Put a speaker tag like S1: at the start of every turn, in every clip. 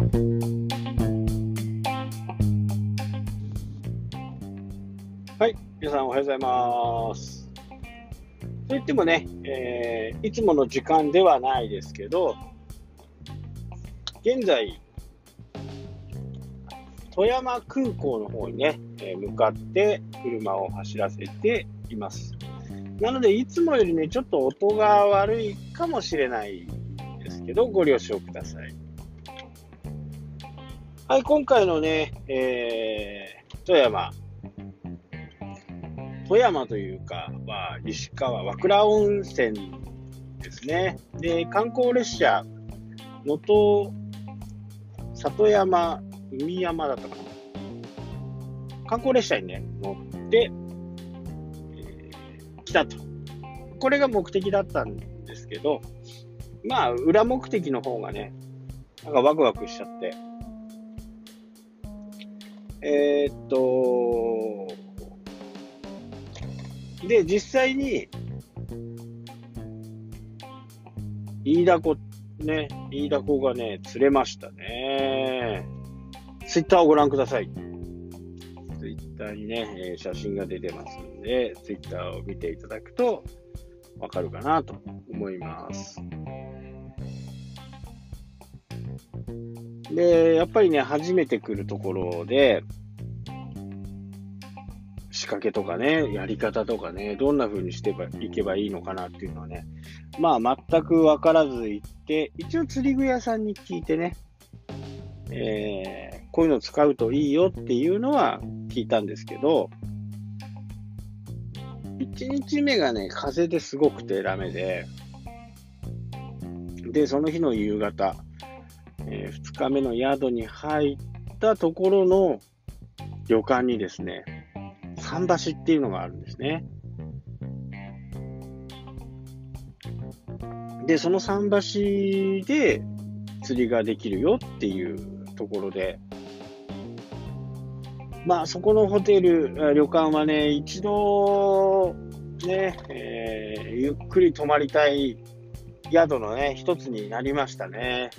S1: はい、皆さんおはようございます。といってもね、えー、いつもの時間ではないですけど、現在、富山空港の方にね、え向かって車を走らせています。なので、いつもよりね、ちょっと音が悪いかもしれないですけど、ご了承ください。はい、今回のね、えー、富山、富山というか、まあ、石川、和倉温泉ですね。で、観光列車、能登里山、海山だったかな。観光列車にね、乗って、えー、来たと。これが目的だったんですけど、まあ、裏目的の方がね、なんかワクワクしちゃって。えー、っと、で、実際に、飯田子、ね、飯田子がね、釣れましたね。ツイッターをご覧ください。ツイッターにね、え写真が出てますんで、ツイッターを見ていただくとわかるかなと思います。で、やっぱりね、初めて来るところで、仕掛けとかね、やり方とかね、どんな風にしていけばいいのかなっていうのはね、まあ全く分からず行って、一応釣り具屋さんに聞いてね、えー、こういうの使うといいよっていうのは聞いたんですけど、1日目がね、風ですごくてダメで、で、その日の夕方、えー、2日目の宿に入ったところの旅館にですね、桟橋っていうのがあるんですね。で、その桟橋で釣りができるよっていうところで、まあそこのホテル、旅館はね、一度、ね、えー、ゆっくり泊まりたい宿のね、一つになりましたね。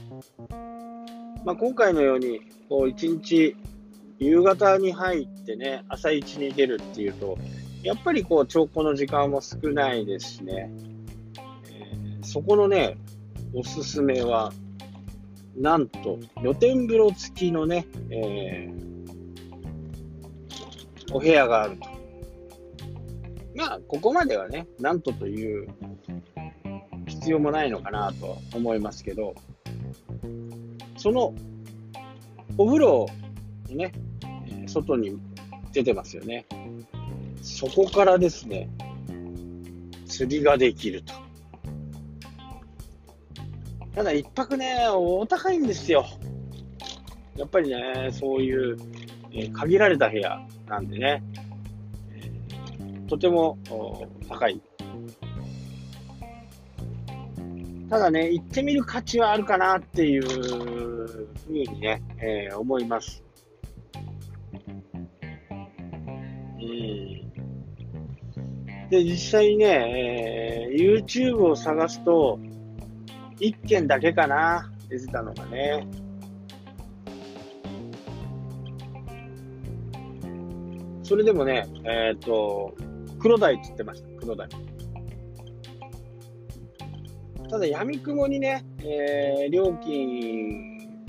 S1: まあ今回のように、こう一日夕方に入ってね、朝一に出るっていうと、やっぱりこう、兆候の時間も少ないですしね、えー、そこのね、おすすめは、なんと、露天風呂付きのね、えー、お部屋があると。まあ、ここまではね、なんとという必要もないのかなと思いますけど、そのお風呂にね、外に出てますよね。そこからですね、釣りができると。ただ一泊ね、お高いんですよ。やっぱりね、そういう、え、限られた部屋なんでね、え、とても高い。ただね、行ってみる価値はあるかなっていうふうにね、えー、思います。うんで、実際ね、えー、YouTube を探すと、1件だけかな、出てたのがね。それでもね、えっ、ー、と、黒鯛って言ってました、黒鯛。ただ、闇雲にね、えー、料金、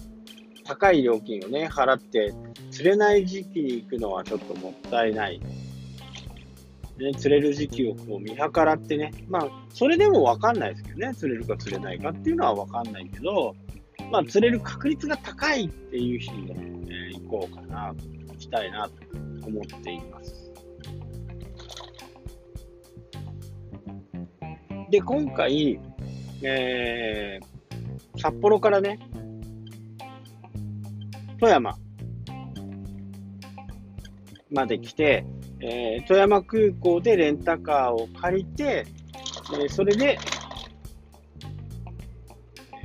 S1: 高い料金をね、払って、釣れない時期に行くのはちょっともったいないね、釣れる時期をこう見計らってね、まあ、それでも分かんないですけどね、釣れるか釣れないかっていうのは分かんないけど、まあ、釣れる確率が高いっていう日にね、えー、行こうかな、行きたいなと思っています。で、今回、えー、札幌からね、富山まで来て、えー、富山空港でレンタカーを借りて、えー、それで、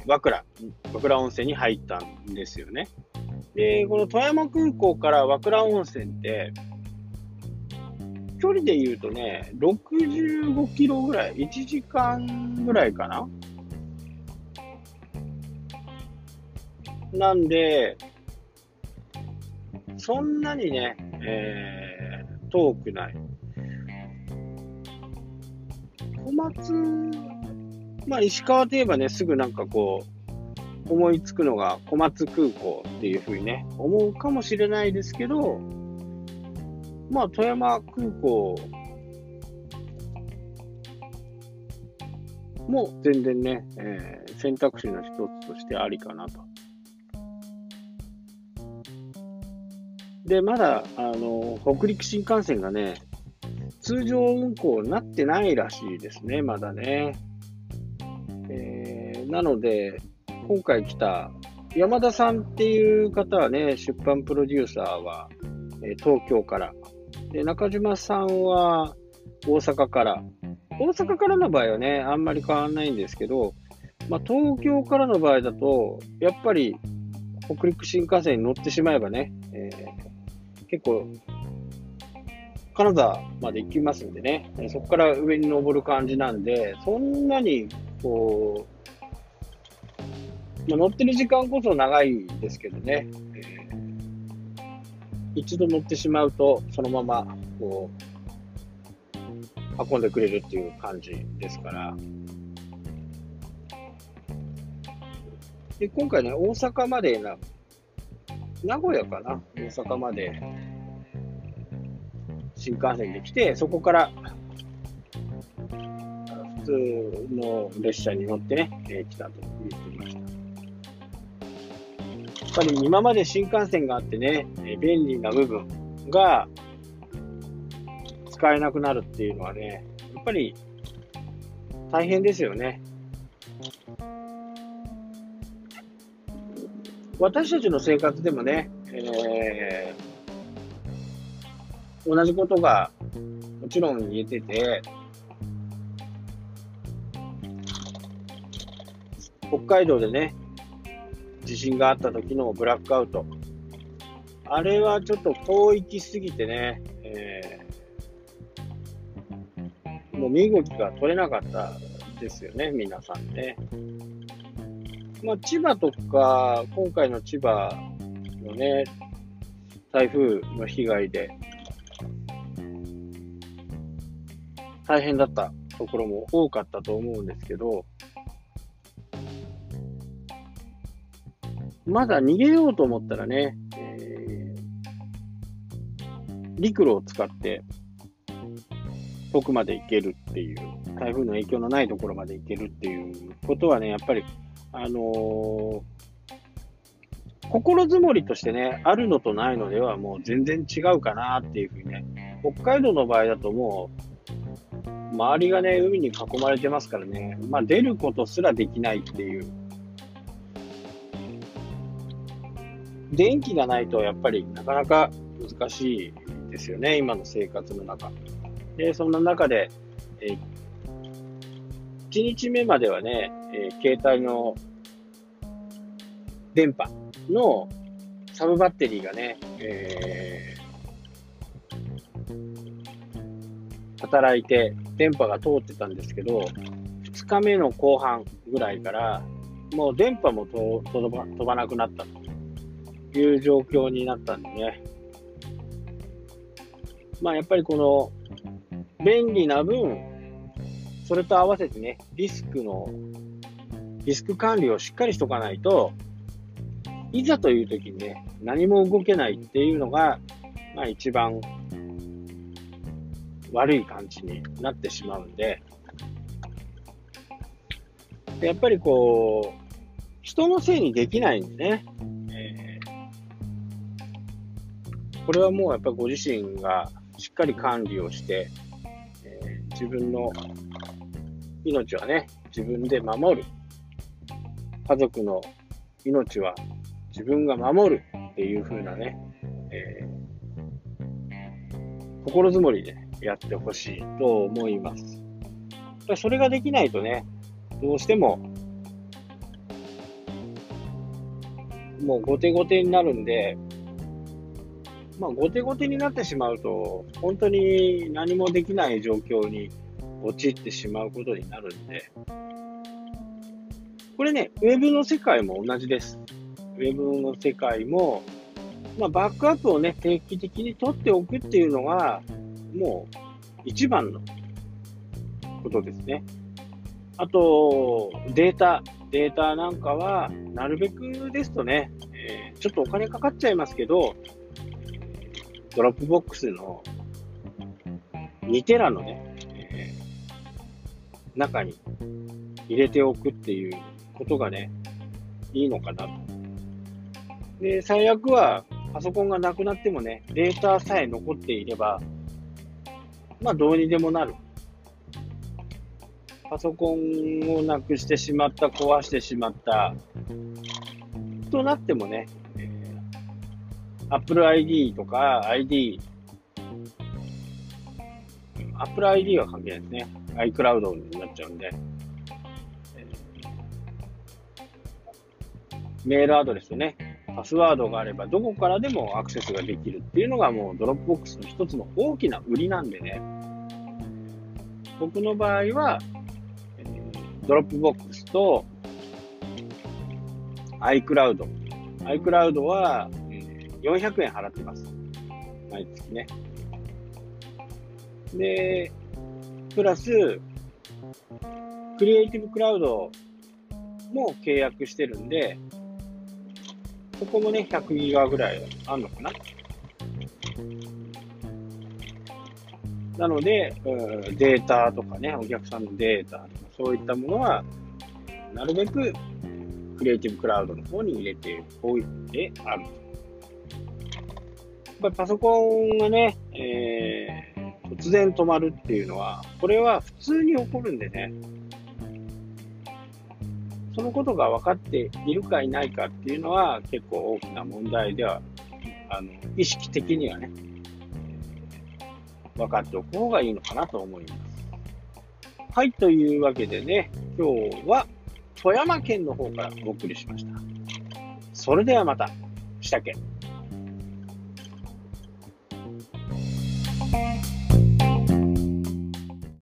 S1: 和倉、和倉温泉に入ったんですよね。で、この富山空港から和倉温泉って、距離で言うとね、65キロぐらい、1時間ぐらいかななんで、そんなにね、えー、遠くない。小松、まあ石川といえばね、すぐなんかこう、思いつくのが小松空港っていうふうにね、思うかもしれないですけど、まあ富山空港も全然ね、えー、選択肢の一つとしてありかなと。で、まだ、あの、北陸新幹線がね、通常運行になってないらしいですね、まだね。えー、なので、今回来た山田さんっていう方はね、出版プロデューサーは、え、東京から。で、中島さんは大阪から。大阪からの場合はね、あんまり変わんないんですけど、まあ、東京からの場合だと、やっぱり北陸新幹線に乗ってしまえばね、え、結構、金沢まで行きますんでね、そこから上に登る感じなんで、そんなに、こう、まあ、乗ってる時間こそ長いですけどね、えー、一度乗ってしまうと、そのまま、こう、運んでくれるっていう感じですから。で、今回ね、大阪までな、名古屋かな大阪まで新幹線で来て、そこから普通の列車に乗ってね、えー、来たと言っていました。やっぱり今まで新幹線があってね、えー、便利な部分が使えなくなるっていうのはね、やっぱり大変ですよね。私たちの生活でもね、えー、同じことがもちろん言えてて、北海道でね、地震があった時のブラックアウト。あれはちょっと遠行きすぎてね、えー、もう身動きが取れなかったですよね、皆さんね。まあ、千葉とか、今回の千葉のね、台風の被害で、大変だったところも多かったと思うんですけど、まだ逃げようと思ったらね、えー、陸路を使って遠くまで行けるっていう、台風の影響のないところまで行けるっていうことはね、やっぱりあのー、心づもりとしてね、あるのとないのではもう全然違うかなっていうふうにね、北海道の場合だともう、周りがね、海に囲まれてますからね、まあ出ることすらできないっていう。電気がないとやっぱりなかなか難しいですよね、今の生活の中。で、そんな中で、え、1日目まではね、えー、携帯の電波のサブバッテリーがね、えー、働いて電波が通ってたんですけど、2日目の後半ぐらいから、もう電波も飛ば飛ばなくなったという状況になったんでね。まあやっぱりこの便利な分、それと合わせてね、リスクのリスク管理をしっかりしとかないと、いざという時にね、何も動けないっていうのが、まあ一番悪い感じになってしまうんで、やっぱりこう、人のせいにできないんでね、これはもうやっぱりご自身がしっかり管理をして、えー、自分の命はね、自分で守る。家族の命は自分が守るっていう風なね、えー、心づもりでやってほしいと思います。それができないとね、どうしても、もう後手後手になるんで、まあ、後手後手になってしまうと、本当に何もできない状況に陥ってしまうことになるんで、これね、ウェブの世界も同じです。ウェブの世界も、まあ、バックアップをね、定期的に取っておくっていうのが、もう一番のことですね。あと、データ。データなんかは、なるべくですとね、えー、ちょっとお金かかっちゃいますけど、 Dropbox の2テラのね、えー、中に入れておくっていうことがね、いいのかなと。で、最悪はパソコンがなくなってもね、データさえ残っていれば、まあどうにでもなる。パソコンをなくしてしまった、壊してしまった、となってもね、えー、Apple ID とか ID、Apple ID は関係ないですね。iCloud になっちゃうんで、メールアドレスとね、パスワードがあればどこからでもアクセスができるっていうのがもう Dropbox の一つの大きな売りなんでね、僕の場合は、 Dropbox と iCloud。iCloud は400円払ってます。毎月ね。で、プラス、クリエイティブクラウドも契約してるんで、ここもね、100ギガぐらいあんのかな？なので、データとかね、お客さんのデータとか、そういったものは、なるべくクリエイティブクラウドの方に入れておいてある。やっぱりパソコンがね、えー、突然止まるっていうのは、これは普通に起こるんでね、そのことが分かっているかいないかっていうのは結構大きな問題では、あの、意識的にはね、分かっておく方がいいのかなと思います。はい、というわけでね、今日は富山県の方からお送りしました。それではまた、したけ。